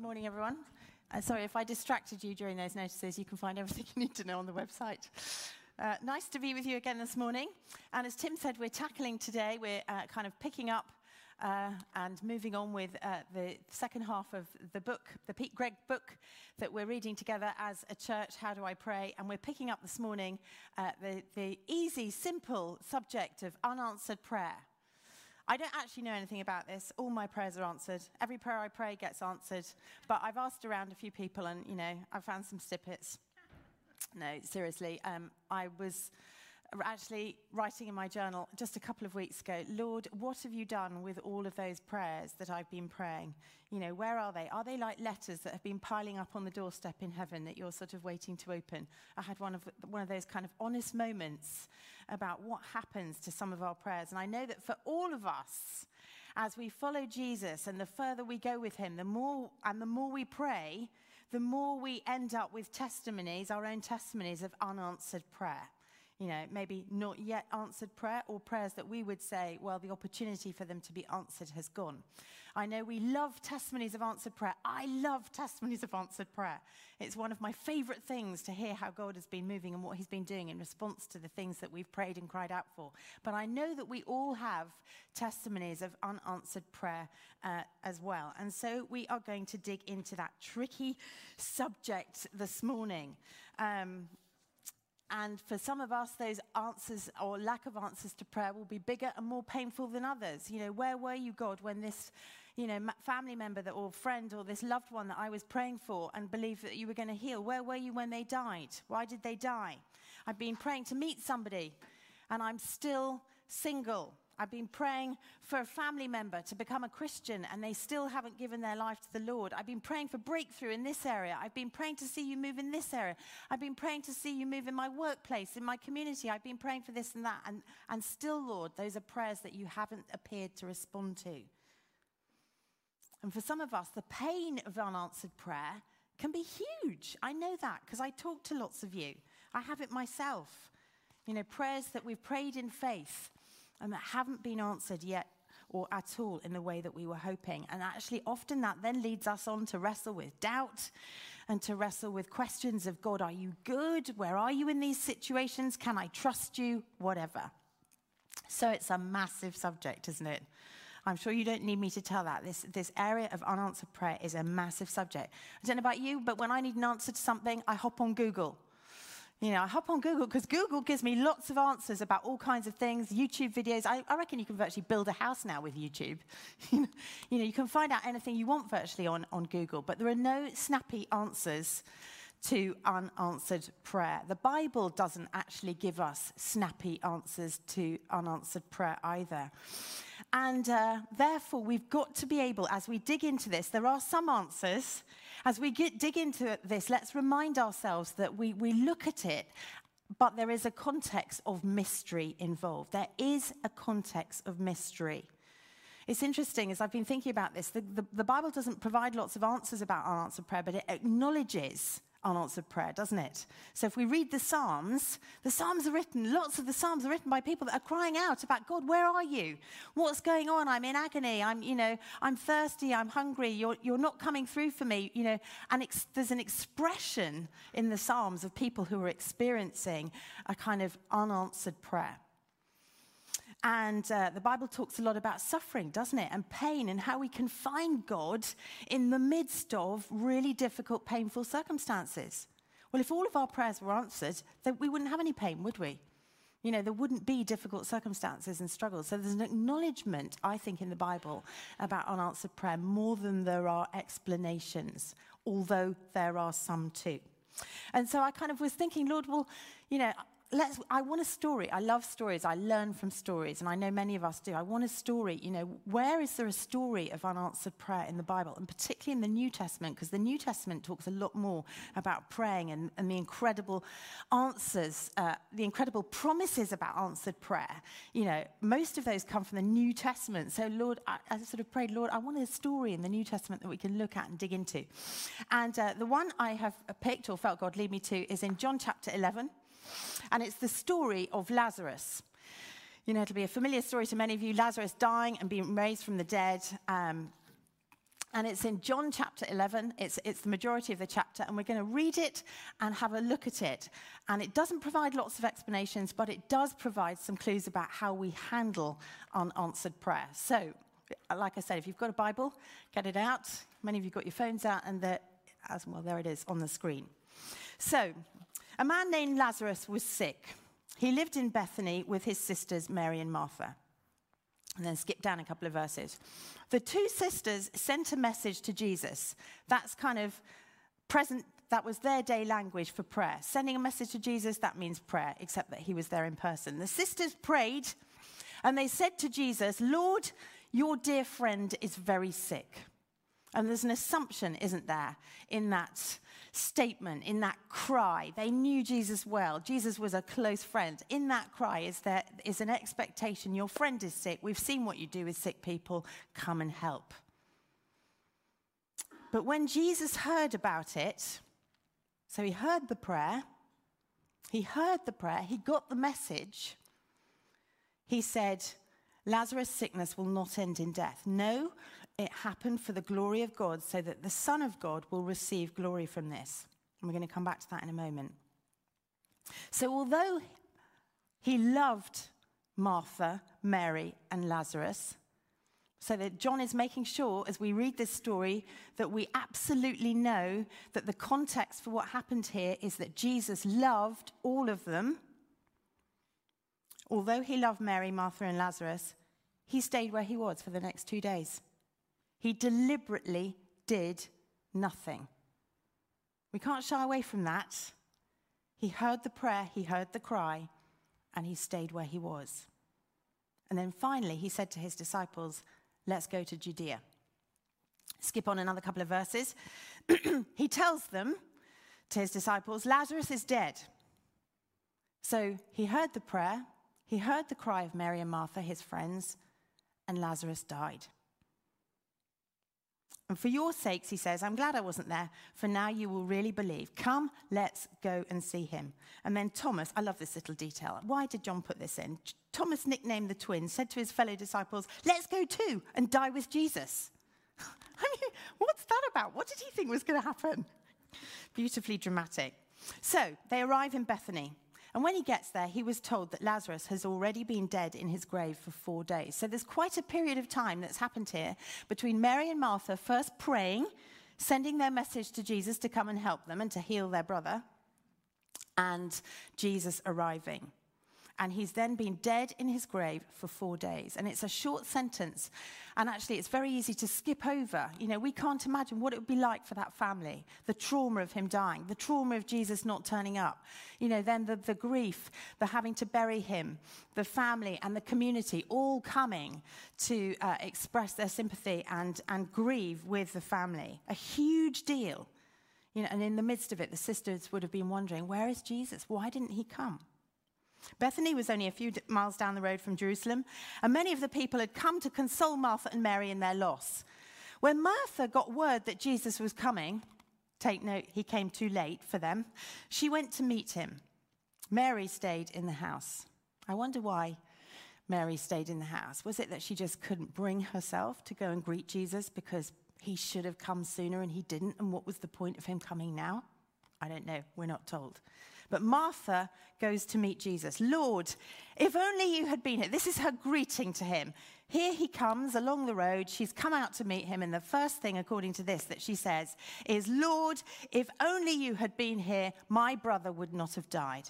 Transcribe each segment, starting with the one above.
Good morning, everyone. Uh, sorry if I distracted you during those notices. You can find everything you need to know on the website. Uh, nice to be with you again this morning. And as Tim said, we're tackling today, we're uh, kind of picking up uh, and moving on with uh, the second half of the book, the Pete Greig book that we're reading together as a church, How Do I Pray? And we're picking up this morning uh, the, the easy, simple subject of unanswered prayer. I don't actually know anything about this. All my prayers are answered. Every prayer I pray gets answered. But I've asked around a few people and, you know, I've found some snippets. No, seriously. Um, I was actually writing in my journal just a couple of weeks ago, Lord, what have you done with all of those prayers that I've been praying? You know, where are they? Are they like letters that have been piling up on the doorstep in heaven that you're sort of waiting to open? I had one of, one of those kind of honest moments about what happens to some of our prayers. And I know that for all of us, as we follow Jesus and the further we go with him, the more and the more we pray, the more we end up with testimonies, our own testimonies of unanswered prayer you know, maybe not yet answered prayer or prayers that we would say, well, the opportunity for them to be answered has gone. I know we love testimonies of answered prayer. I love testimonies of answered prayer. It's one of my favorite things to hear how God has been moving and what he's been doing in response to the things that we've prayed and cried out for. But I know that we all have testimonies of unanswered prayer uh, as well. And so we are going to dig into that tricky subject this morning. Um, and for some of us, those answers or lack of answers to prayer will be bigger and more painful than others. You know, where were you, God, when this, you know, family member that, or friend or this loved one that I was praying for and believed that you were going to heal? Where were you when they died? Why did they die? I've been praying to meet somebody and I'm still single. I've been praying for a family member to become a Christian and they still haven't given their life to the Lord. I've been praying for breakthrough in this area. I've been praying to see you move in this area. I've been praying to see you move in my workplace, in my community. I've been praying for this and that. And, and still, Lord, those are prayers that you haven't appeared to respond to. And for some of us, the pain of unanswered prayer can be huge. I know that because I talk to lots of you. I have it myself. You know, prayers that we've prayed in faith and that haven't been answered yet or at all in the way that we were hoping. And actually, often that then leads us on to wrestle with doubt and to wrestle with questions of God, are you good? Where are you in these situations? Can I trust you? Whatever. So it's a massive subject, isn't it? I'm sure you don't need me to tell that. This, this area of unanswered prayer is a massive subject. I don't know about you, but when I need an answer to something, I hop on Google. You know, I hop on Google because Google gives me lots of answers about all kinds of things, YouTube videos. I, I reckon you can virtually build a house now with YouTube. you know, you can find out anything you want virtually on, on Google, but there are no snappy answers to unanswered prayer. The Bible doesn't actually give us snappy answers to unanswered prayer either. And uh, therefore, we've got to be able, as we dig into this, there are some answers as we get, dig into this, let's remind ourselves that we, we look at it, but there is a context of mystery involved. There is a context of mystery. It's interesting, as I've been thinking about this, the, the, the Bible doesn't provide lots of answers about unanswered prayer, but it acknowledges unanswered prayer, doesn't it? So if we read the Psalms, the Psalms are written, lots of the Psalms are written by people that are crying out about God, where are you? What's going on? I'm in agony. I'm, you know, I'm thirsty. I'm hungry. You're, you're not coming through for me, you know. And ex- there's an expression in the Psalms of people who are experiencing a kind of unanswered prayer. And uh, the Bible talks a lot about suffering, doesn't it? And pain, and how we can find God in the midst of really difficult, painful circumstances. Well, if all of our prayers were answered, then we wouldn't have any pain, would we? You know, there wouldn't be difficult circumstances and struggles. So there's an acknowledgement, I think, in the Bible about unanswered prayer more than there are explanations, although there are some too. And so I kind of was thinking, Lord, well, you know, let's, I want a story. I love stories. I learn from stories, and I know many of us do. I want a story. You know, where is there a story of unanswered prayer in the Bible, and particularly in the New Testament? Because the New Testament talks a lot more about praying and, and the incredible answers, uh, the incredible promises about answered prayer. You know, most of those come from the New Testament. So, Lord, I, I sort of prayed, Lord, I want a story in the New Testament that we can look at and dig into. And uh, the one I have picked or felt God lead me to is in John chapter 11. And it's the story of Lazarus. You know, it'll be a familiar story to many of you Lazarus dying and being raised from the dead. Um, And it's in John chapter 11. It's, it's the majority of the chapter. And we're going to read it and have a look at it. And it doesn't provide lots of explanations, but it does provide some clues about how we handle unanswered prayer. So, like I said, if you've got a Bible, get it out. Many of you got your phones out, and as well, there it is on the screen. So, a man named Lazarus was sick. He lived in Bethany with his sisters, Mary and Martha. And then skip down a couple of verses. The two sisters sent a message to Jesus. That's kind of present, that was their day language for prayer. Sending a message to Jesus, that means prayer, except that he was there in person. The sisters prayed and they said to Jesus, Lord, your dear friend is very sick. And there's an assumption, isn't there, in that statement, in that cry. They knew Jesus well. Jesus was a close friend. In that cry is there is an expectation your friend is sick. We've seen what you do with sick people. Come and help. But when Jesus heard about it, so he heard the prayer, he heard the prayer, he got the message. He said, Lazarus' sickness will not end in death. No, it happened for the glory of God, so that the Son of God will receive glory from this. And we're going to come back to that in a moment. So, although he loved Martha, Mary, and Lazarus, so that John is making sure, as we read this story, that we absolutely know that the context for what happened here is that Jesus loved all of them. Although he loved Mary, Martha, and Lazarus, he stayed where he was for the next two days. He deliberately did nothing. We can't shy away from that. He heard the prayer, he heard the cry, and he stayed where he was. And then finally, he said to his disciples, Let's go to Judea. Skip on another couple of verses. he tells them, to his disciples, Lazarus is dead. So he heard the prayer, he heard the cry of Mary and Martha, his friends, and Lazarus died. And for your sakes, he says, I'm glad I wasn't there, for now you will really believe. Come, let's go and see him. And then Thomas, I love this little detail. Why did John put this in? Thomas, nicknamed the twin, said to his fellow disciples, Let's go too and die with Jesus. I mean, what's that about? What did he think was going to happen? Beautifully dramatic. So they arrive in Bethany. And when he gets there, he was told that Lazarus has already been dead in his grave for four days. So there's quite a period of time that's happened here between Mary and Martha first praying, sending their message to Jesus to come and help them and to heal their brother, and Jesus arriving and he's then been dead in his grave for four days. And it's a short sentence, and actually, it's very easy to skip over. You know, we can't imagine what it would be like for that family the trauma of him dying, the trauma of Jesus not turning up, you know, then the, the grief, the having to bury him, the family and the community all coming to uh, express their sympathy and, and grieve with the family. A huge deal. You know, and in the midst of it, the sisters would have been wondering, where is Jesus? Why didn't he come? Bethany was only a few miles down the road from Jerusalem, and many of the people had come to console Martha and Mary in their loss. When Martha got word that Jesus was coming, take note, he came too late for them, she went to meet him. Mary stayed in the house. I wonder why Mary stayed in the house. Was it that she just couldn't bring herself to go and greet Jesus because he should have come sooner and he didn't? And what was the point of him coming now? I don't know. We're not told. But Martha goes to meet Jesus. Lord, if only you had been here. This is her greeting to him. Here he comes along the road. She's come out to meet him. And the first thing, according to this, that she says is, Lord, if only you had been here, my brother would not have died.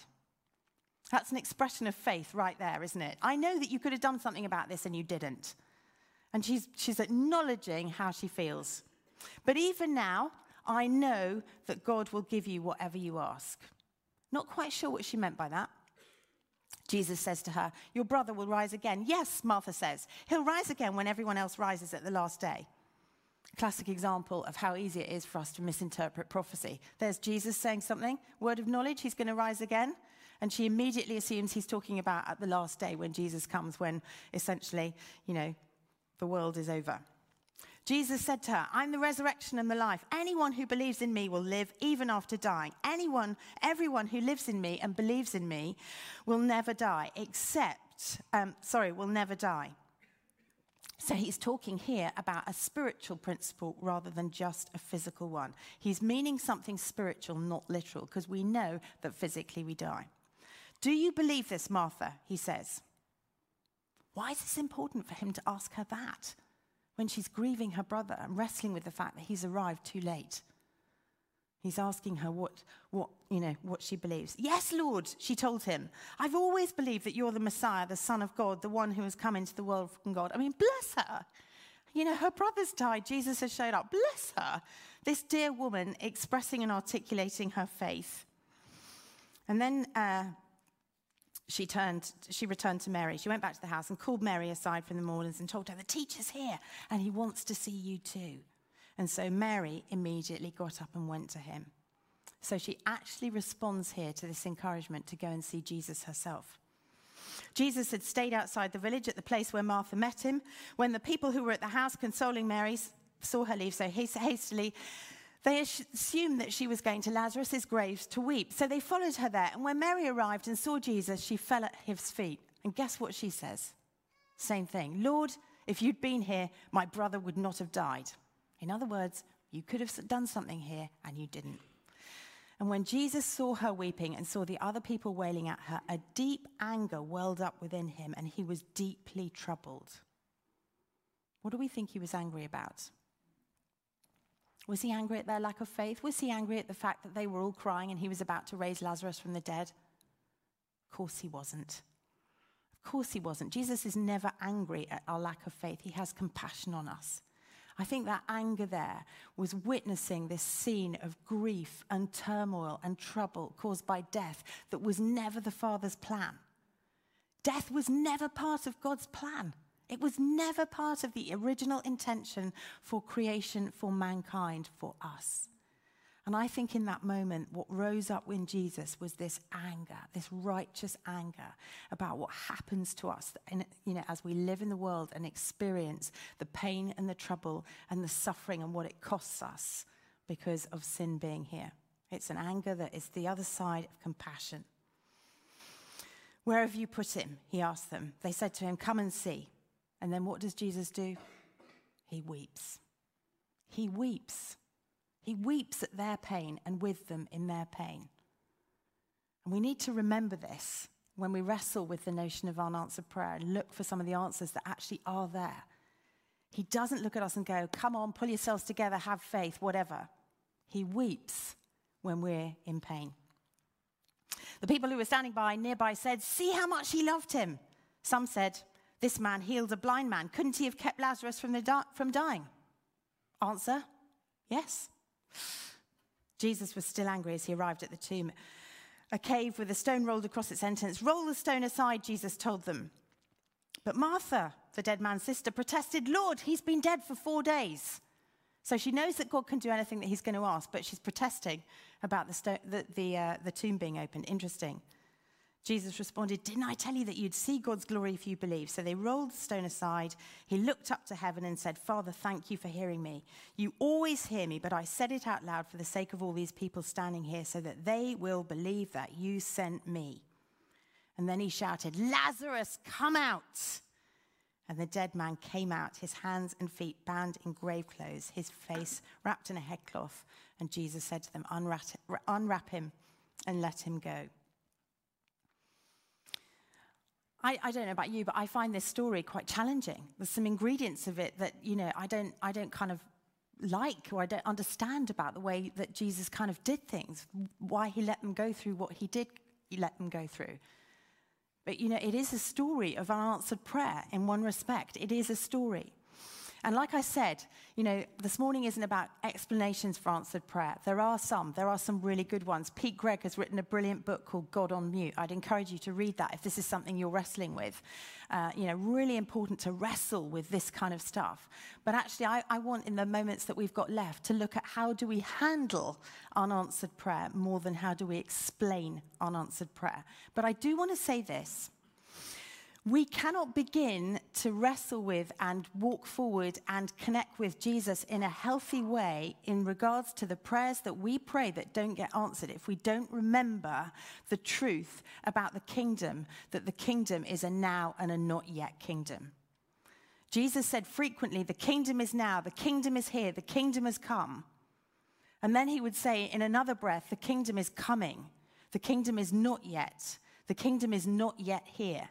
That's an expression of faith right there, isn't it? I know that you could have done something about this and you didn't. And she's, she's acknowledging how she feels. But even now, I know that God will give you whatever you ask. Not quite sure what she meant by that. Jesus says to her, Your brother will rise again. Yes, Martha says. He'll rise again when everyone else rises at the last day. Classic example of how easy it is for us to misinterpret prophecy. There's Jesus saying something, word of knowledge, he's going to rise again. And she immediately assumes he's talking about at the last day when Jesus comes, when essentially, you know, the world is over. Jesus said to her, I'm the resurrection and the life. Anyone who believes in me will live even after dying. Anyone, everyone who lives in me and believes in me will never die, except, um, sorry, will never die. So he's talking here about a spiritual principle rather than just a physical one. He's meaning something spiritual, not literal, because we know that physically we die. Do you believe this, Martha? He says. Why is this important for him to ask her that when she's grieving her brother and wrestling with the fact that he's arrived too late? He's asking her what, what, you know, what she believes. Yes, Lord, she told him. I've always believed that you're the Messiah, the Son of God, the one who has come into the world from God. I mean, bless her. You know, her brother's died. Jesus has showed up. Bless her. This dear woman expressing and articulating her faith. And then uh, she turned, she returned to Mary. She went back to the house and called Mary aside from the mourners and told her, The teacher's here and he wants to see you too. And so Mary immediately got up and went to him. So she actually responds here to this encouragement to go and see Jesus herself. Jesus had stayed outside the village at the place where Martha met him. When the people who were at the house consoling Mary saw her leave so hastily, they assumed that she was going to Lazarus' grave to weep. So they followed her there. And when Mary arrived and saw Jesus, she fell at his feet. And guess what she says? Same thing. Lord, if you'd been here, my brother would not have died. In other words, you could have done something here and you didn't. And when Jesus saw her weeping and saw the other people wailing at her, a deep anger welled up within him and he was deeply troubled. What do we think he was angry about? Was he angry at their lack of faith? Was he angry at the fact that they were all crying and he was about to raise Lazarus from the dead? Of course he wasn't. Of course he wasn't. Jesus is never angry at our lack of faith, he has compassion on us. I think that anger there was witnessing this scene of grief and turmoil and trouble caused by death that was never the Father's plan. Death was never part of God's plan. It was never part of the original intention for creation, for mankind, for us. And I think in that moment, what rose up in Jesus was this anger, this righteous anger about what happens to us in, you know, as we live in the world and experience the pain and the trouble and the suffering and what it costs us because of sin being here. It's an anger that is the other side of compassion. Where have you put him? He asked them. They said to him, Come and see. And then what does Jesus do? He weeps. He weeps. He weeps at their pain and with them in their pain. And we need to remember this when we wrestle with the notion of unanswered prayer and look for some of the answers that actually are there. He doesn't look at us and go, Come on, pull yourselves together, have faith, whatever. He weeps when we're in pain. The people who were standing by nearby said, See how much he loved him. Some said, This man healed a blind man. Couldn't he have kept Lazarus from, di- from dying? Answer, Yes. Jesus was still angry as he arrived at the tomb. A cave with a stone rolled across its entrance. Roll the stone aside, Jesus told them. But Martha, the dead man's sister, protested, Lord, he's been dead for four days. So she knows that God can do anything that he's going to ask, but she's protesting about the, sto- the, the, uh, the tomb being opened. Interesting. Jesus responded, Didn't I tell you that you'd see God's glory if you believe? So they rolled the stone aside. He looked up to heaven and said, Father, thank you for hearing me. You always hear me, but I said it out loud for the sake of all these people standing here so that they will believe that you sent me. And then he shouted, Lazarus, come out. And the dead man came out, his hands and feet bound in grave clothes, his face wrapped in a headcloth. And Jesus said to them, Unwrap, unwrap him and let him go. I, I, don't know about you, but I find this story quite challenging. There's some ingredients of it that, you know, I don't, I don't kind of like or I don't understand about the way that Jesus kind of did things, why he let them go through what he did he let them go through. But, you know, it is a story of unanswered prayer in one respect. It is a story. And like I said, you know, this morning isn't about explanations for answered prayer. There are some. There are some really good ones. Pete Greig has written a brilliant book called God on Mute. I'd encourage you to read that if this is something you're wrestling with. Uh, you know, really important to wrestle with this kind of stuff. But actually, I, I want in the moments that we've got left to look at how do we handle unanswered prayer more than how do we explain unanswered prayer. But I do want to say this we cannot begin to wrestle with and walk forward and connect with Jesus in a healthy way in regards to the prayers that we pray that don't get answered if we don't remember the truth about the kingdom, that the kingdom is a now and a not yet kingdom. Jesus said frequently, The kingdom is now, the kingdom is here, the kingdom has come. And then he would say in another breath, The kingdom is coming, the kingdom is not yet, the kingdom is not yet here.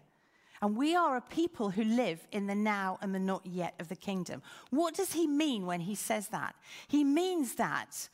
And we are a people who live in the now and the not yet of the kingdom. What does he mean when he says that? He means that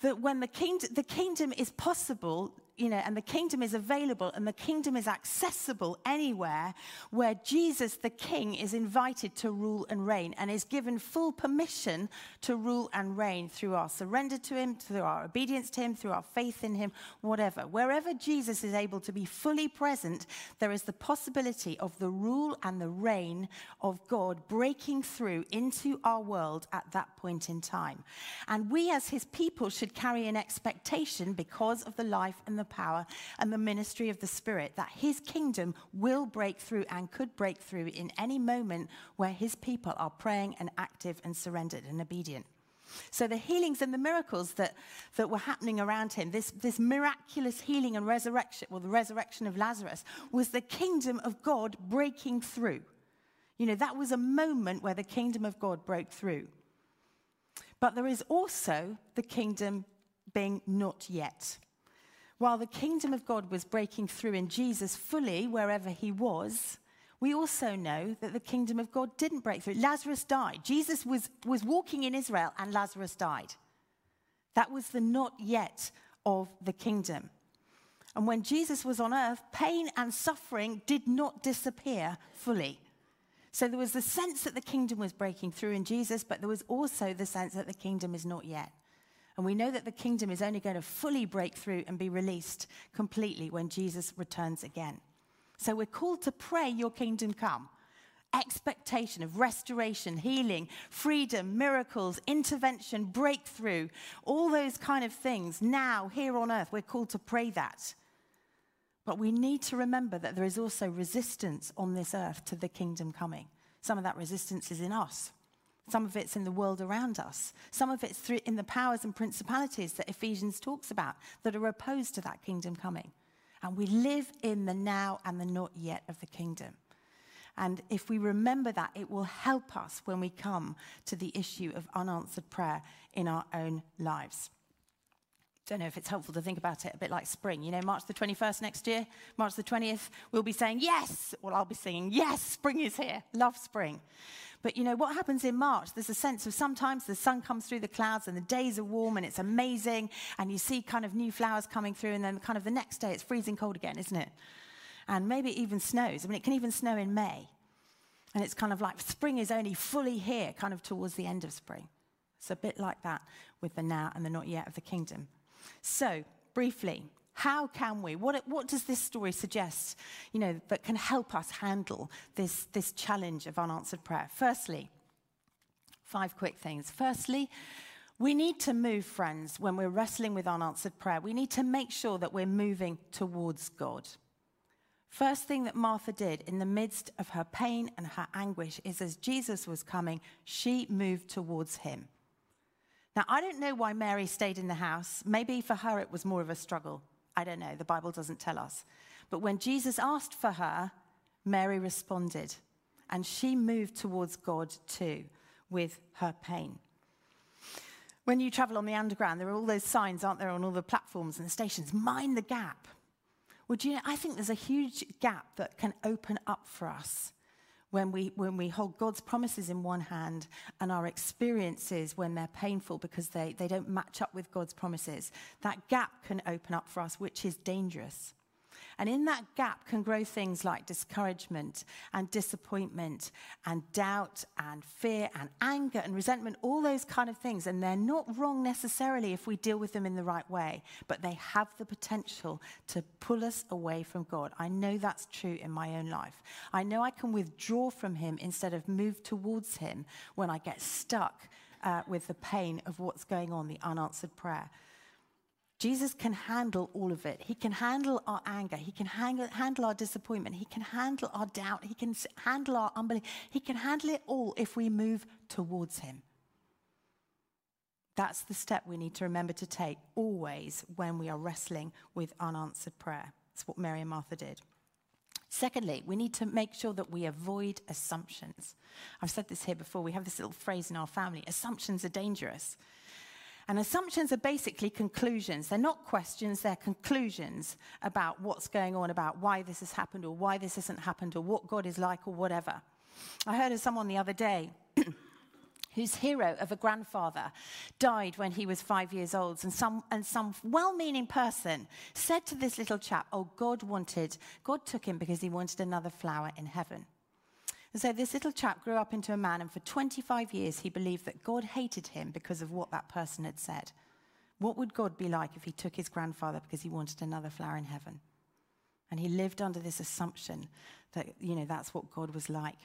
that when the kingdom, the kingdom is possible you know, and the kingdom is available and the kingdom is accessible anywhere where Jesus, the king, is invited to rule and reign and is given full permission to rule and reign through our surrender to him, through our obedience to him, through our faith in him, whatever. Wherever Jesus is able to be fully present, there is the possibility of the rule and the reign of God breaking through into our world at that point in time. And we as his people should carry an expectation because of the life and the power and the ministry of the Spirit, that his kingdom will break through and could break through in any moment where his people are praying and active and surrendered and obedient. So the healings and the miracles that, that were happening around him, this, this miraculous healing and resurrection, well, the resurrection of Lazarus, was the kingdom of God breaking through. You know, that was a moment where the kingdom of God broke through. But there is also the kingdom being not yet. While the kingdom of God was breaking through in Jesus fully wherever he was, we also know that the kingdom of God didn't break through. Lazarus died. Jesus was, was walking in Israel and Lazarus died. That was the not yet of the kingdom. And when Jesus was on earth, pain and suffering did not disappear fully. So there was the sense that the kingdom was breaking through in Jesus, but there was also the sense that the kingdom is not yet. And we know that the kingdom is only going to fully break through and be released completely when Jesus returns again. So we're called to pray, Your kingdom come. Expectation of restoration, healing, freedom, miracles, intervention, breakthrough, all those kind of things. Now, here on earth, we're called to pray that. But we need to remember that there is also resistance on this earth to the kingdom coming. Some of that resistance is in us. Some of it's in the world around us. Some of it's through, in the powers and principalities that Ephesians talks about that are opposed to that kingdom coming. And we live in the now and the not yet of the kingdom. And if we remember that, it will help us when we come to the issue of unanswered prayer in our own lives. Don't know if it's helpful to think about it a bit like spring. You know, March the 21st next year, March the 20th, we'll be saying, Yes! Well, I'll be singing, Yes, spring is here. Love spring. But you know, what happens in March? There's a sense of sometimes the sun comes through the clouds and the days are warm and it's amazing, and you see kind of new flowers coming through, and then kind of the next day it's freezing cold again, isn't it? And maybe it even snows. I mean, it can even snow in May. And it's kind of like spring is only fully here, kind of towards the end of spring. It's a bit like that with the now and the not yet of the kingdom. So, briefly, how can we? What, what does this story suggest, you know, that can help us handle this, this challenge of unanswered prayer? Firstly, five quick things. Firstly, we need to move, friends, when we're wrestling with unanswered prayer. We need to make sure that we're moving towards God. First thing that Martha did in the midst of her pain and her anguish is as Jesus was coming, she moved towards him. Now, I don't know why Mary stayed in the house. Maybe for her it was more of a struggle. I don't know, the Bible doesn't tell us. But when Jesus asked for her, Mary responded. And she moved towards God too with her pain. When you travel on the underground, there are all those signs, aren't there, on all the platforms and the stations? Mind the gap. Well, you know, I think there's a huge gap that can open up for us when we, when we hold God's promises in one hand and our experiences when they're painful because they, they don't match up with God's promises, that gap can open up for us, which is dangerous. And in that gap can grow things like discouragement and disappointment and doubt and fear and anger and resentment, all those kind of things. And they're not wrong necessarily if we deal with them in the right way, but they have the potential to pull us away from God. I know that's true in my own life. I know I can withdraw from Him instead of move towards Him when I get stuck uh, with the pain of what's going on, the unanswered prayer. Jesus can handle all of it. He can handle our anger. He can handle, handle our disappointment. He can handle our doubt. He can handle our unbelief. He can handle it all if we move towards Him. That's the step we need to remember to take always when we are wrestling with unanswered prayer. That's what Mary and Martha did. Secondly, we need to make sure that we avoid assumptions. I've said this here before. We have this little phrase in our family assumptions are dangerous. And assumptions are basically conclusions. They're not questions, they're conclusions about what's going on, about why this has happened or why this hasn't happened or what God is like or whatever. I heard of someone the other day whose hero of a grandfather died when he was five years old. And some, and some well meaning person said to this little chap, Oh, God wanted, God took him because he wanted another flower in heaven. And so this little chap grew up into a man, and for 25 years he believed that God hated him because of what that person had said. What would God be like if he took his grandfather because he wanted another flower in heaven? And he lived under this assumption that, you know, that's what God was like.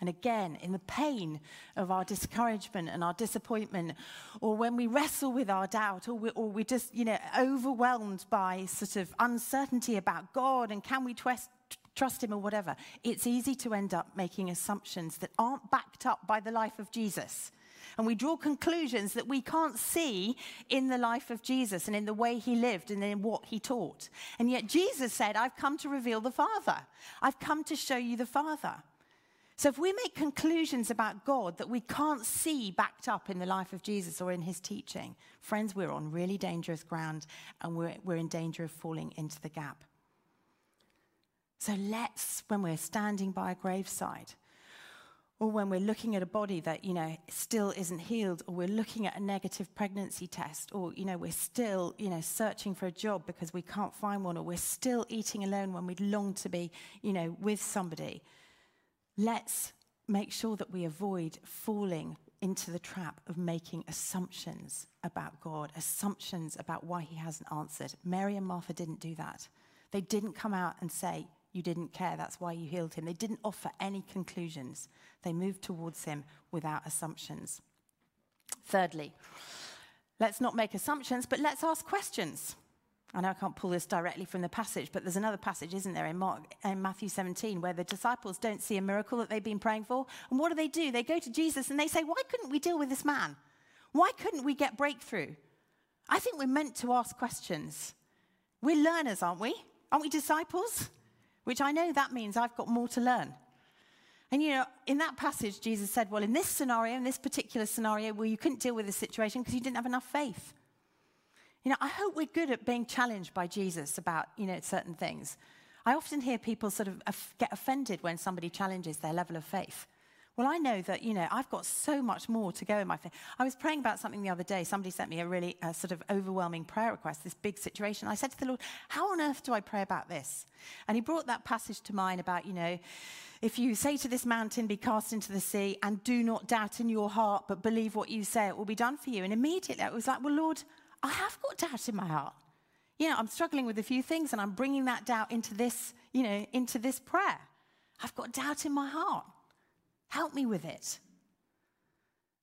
And again, in the pain of our discouragement and our disappointment, or when we wrestle with our doubt, or, we, or we're just, you know, overwhelmed by sort of uncertainty about God and can we trust, trust him or whatever, it's easy to end up making assumptions that aren't backed up by the life of Jesus. And we draw conclusions that we can't see in the life of Jesus and in the way he lived and in what he taught. And yet Jesus said, I've come to reveal the Father. I've come to show you the Father. So if we make conclusions about God that we can't see backed up in the life of Jesus or in his teaching, friends, we're on really dangerous ground and we're, we're in danger of falling into the gap. So let's, when we're standing by a graveside, or when we're looking at a body that, you know, still isn't healed, or we're looking at a negative pregnancy test, or, you know, we're still, you know, searching for a job because we can't find one, or we're still eating alone when we'd long to be, you know, with somebody, let's make sure that we avoid falling into the trap of making assumptions about God, assumptions about why he hasn't answered. Mary and Martha didn't do that. They didn't come out and say, you didn't care, that's why you healed him. They didn't offer any conclusions. They moved towards him without assumptions. Thirdly, let's not make assumptions, but let's ask questions. I know I can't pull this directly from the passage, but there's another passage, isn't there, in, Mark, in Matthew 17, where the disciples don't see a miracle that they've been praying for. And what do they do? They go to Jesus and they say, Why couldn't we deal with this man? Why couldn't we get breakthrough? I think we're meant to ask questions. We're learners, aren't we? Aren't we disciples? Which I know that means I've got more to learn. And you know, in that passage, Jesus said, Well, in this scenario, in this particular scenario, well, you couldn't deal with the situation because you didn't have enough faith. You know, I hope we're good at being challenged by Jesus about, you know, certain things. I often hear people sort of get offended when somebody challenges their level of faith. Well, I know that, you know, I've got so much more to go in my faith. I was praying about something the other day. Somebody sent me a really uh, sort of overwhelming prayer request, this big situation. I said to the Lord, How on earth do I pray about this? And He brought that passage to mind about, you know, if you say to this mountain, be cast into the sea, and do not doubt in your heart, but believe what you say, it will be done for you. And immediately it was like, Well, Lord, I have got doubt in my heart. You know, I'm struggling with a few things, and I'm bringing that doubt into this, you know, into this prayer. I've got doubt in my heart. Help me with it.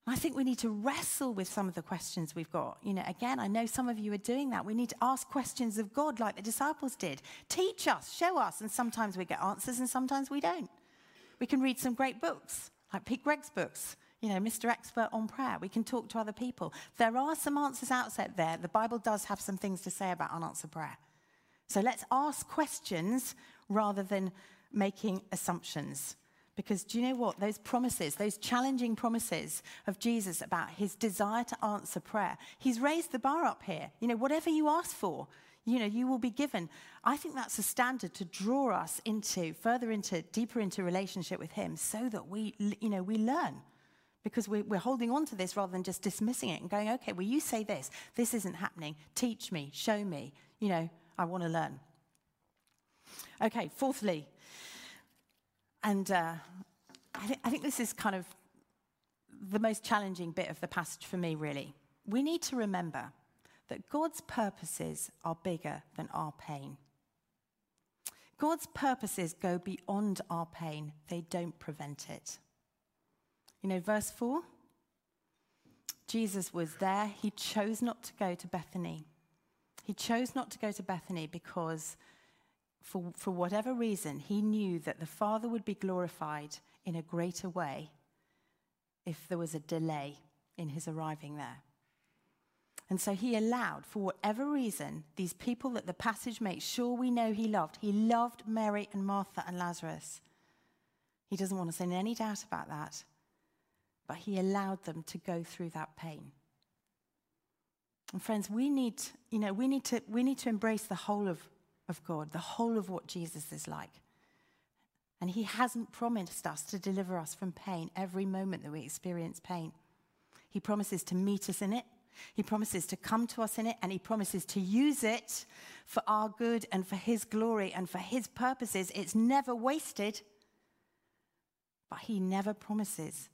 I think we need to wrestle with some of the questions we've got. You know, again, I know some of you are doing that. We need to ask questions of God like the disciples did. Teach us, show us, and sometimes we get answers and sometimes we don't. We can read some great books, like Pete Greig's books, you know, Mr. Expert on Prayer. We can talk to other people. There are some answers out there. The Bible does have some things to say about unanswered prayer. So let's ask questions rather than making assumptions. Because do you know what? Those promises, those challenging promises of Jesus about his desire to answer prayer, he's raised the bar up here. You know, whatever you ask for, you know, you will be given. I think that's a standard to draw us into, further into, deeper into relationship with him so that we, you know, we learn. Because we, we're holding on to this rather than just dismissing it and going, okay, well, you say this, this isn't happening. Teach me, show me, you know, I want to learn. Okay, fourthly, and uh, I, th- I think this is kind of the most challenging bit of the passage for me, really. We need to remember that God's purposes are bigger than our pain. God's purposes go beyond our pain, they don't prevent it. You know, verse 4 Jesus was there. He chose not to go to Bethany. He chose not to go to Bethany because for, for whatever reason, he knew that the Father would be glorified in a greater way if there was a delay in his arriving there. And so he allowed, for whatever reason, these people that the passage makes sure we know he loved. He loved Mary and Martha and Lazarus. He doesn't want us in any doubt about that. But he allowed them to go through that pain. And friends, we need, you know, we need to, we need to embrace the whole of, of God, the whole of what Jesus is like. And he hasn't promised us to deliver us from pain every moment that we experience pain. He promises to meet us in it. He promises to come to us in it, and he promises to use it for our good and for his glory and for his purposes. It's never wasted, but he never promises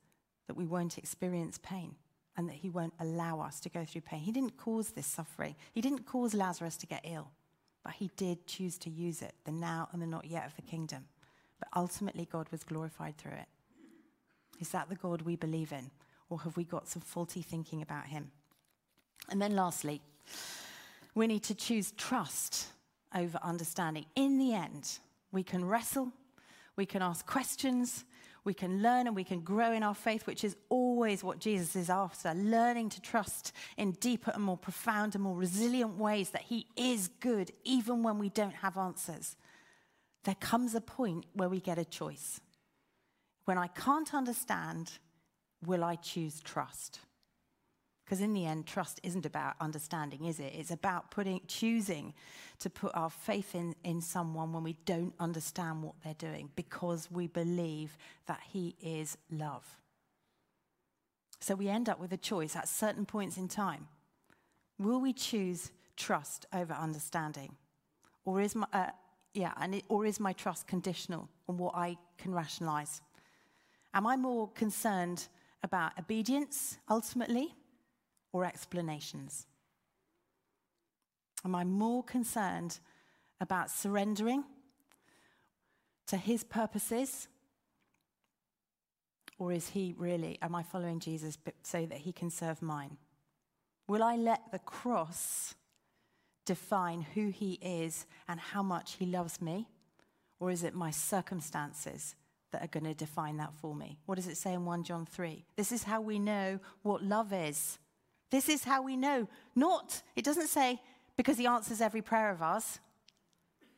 that we won't experience pain and that he won't allow us to go through pain. He didn't cause this suffering, he didn't cause Lazarus to get ill, but he did choose to use it, the now and the not yet of the kingdom. But ultimately, God was glorified through it. Is that the God we believe in? Or have we got some faulty thinking about him? And then lastly, we need to choose trust over understanding. In the end, we can wrestle, we can ask questions, we can learn and we can grow in our faith, which is always what Jesus is after learning to trust in deeper and more profound and more resilient ways that He is good, even when we don't have answers. There comes a point where we get a choice. When I can't understand, will I choose trust? Because in the end, trust isn't about understanding, is it? It's about putting, choosing to put our faith in, in someone when we don't understand what they're doing because we believe that He is love. So we end up with a choice at certain points in time. Will we choose trust over understanding? Or is my, uh, yeah, and it, or is my trust conditional on what I can rationalize? Am I more concerned about obedience ultimately or explanations? Am I more concerned about surrendering to his purposes? Or is he really, am I following Jesus so that he can serve mine? Will I let the cross define who he is and how much he loves me? Or is it my circumstances that are going to define that for me? What does it say in 1 John 3? This is how we know what love is. This is how we know. Not, it doesn't say because he answers every prayer of ours.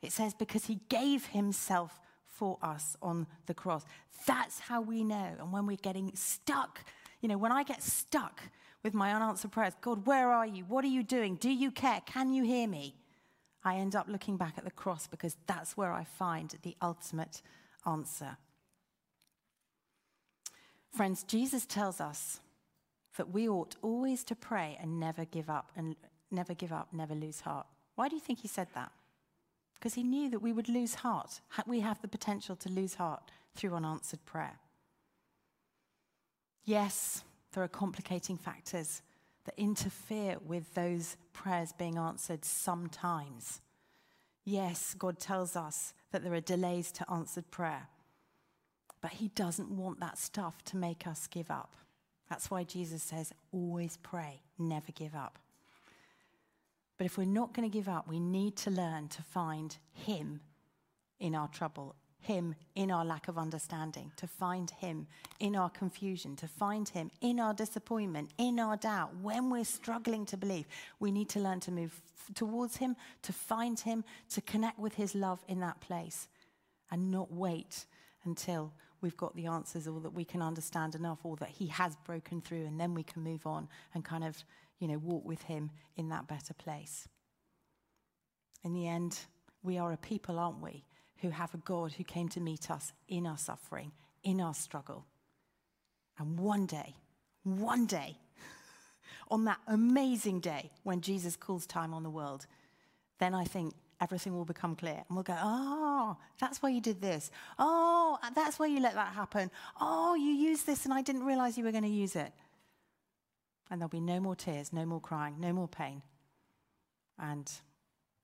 It says because he gave himself for us on the cross. That's how we know. And when we're getting stuck, you know, when I get stuck with my unanswered prayers, God, where are you? What are you doing? Do you care? Can you hear me? I end up looking back at the cross because that's where I find the ultimate answer. Friends, Jesus tells us that we ought always to pray and never give up and never give up, never lose heart. Why do you think he said that? Because he knew that we would lose heart. We have the potential to lose heart through unanswered prayer. Yes, there are complicating factors that interfere with those prayers being answered sometimes. Yes, God tells us that there are delays to answered prayer, but He doesn't want that stuff to make us give up. That's why Jesus says, always pray, never give up. But if we're not going to give up, we need to learn to find Him in our trouble, Him in our lack of understanding, to find Him in our confusion, to find Him in our disappointment, in our doubt. When we're struggling to believe, we need to learn to move towards Him, to find Him, to connect with His love in that place, and not wait until we've got the answers or that we can understand enough or that he has broken through and then we can move on and kind of, you know, walk with him in that better place. In the end, we are a people, aren't we, who have a God who came to meet us in our suffering, in our struggle. And one day, one day, on that amazing day when Jesus calls time on the world, then I think everything will become clear. And we'll go, oh, that's why you did this. Oh, that's why you let that happen. Oh, you used this and I didn't realize you were going to use it. And there'll be no more tears, no more crying, no more pain. And,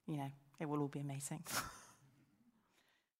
you know, it will all be amazing.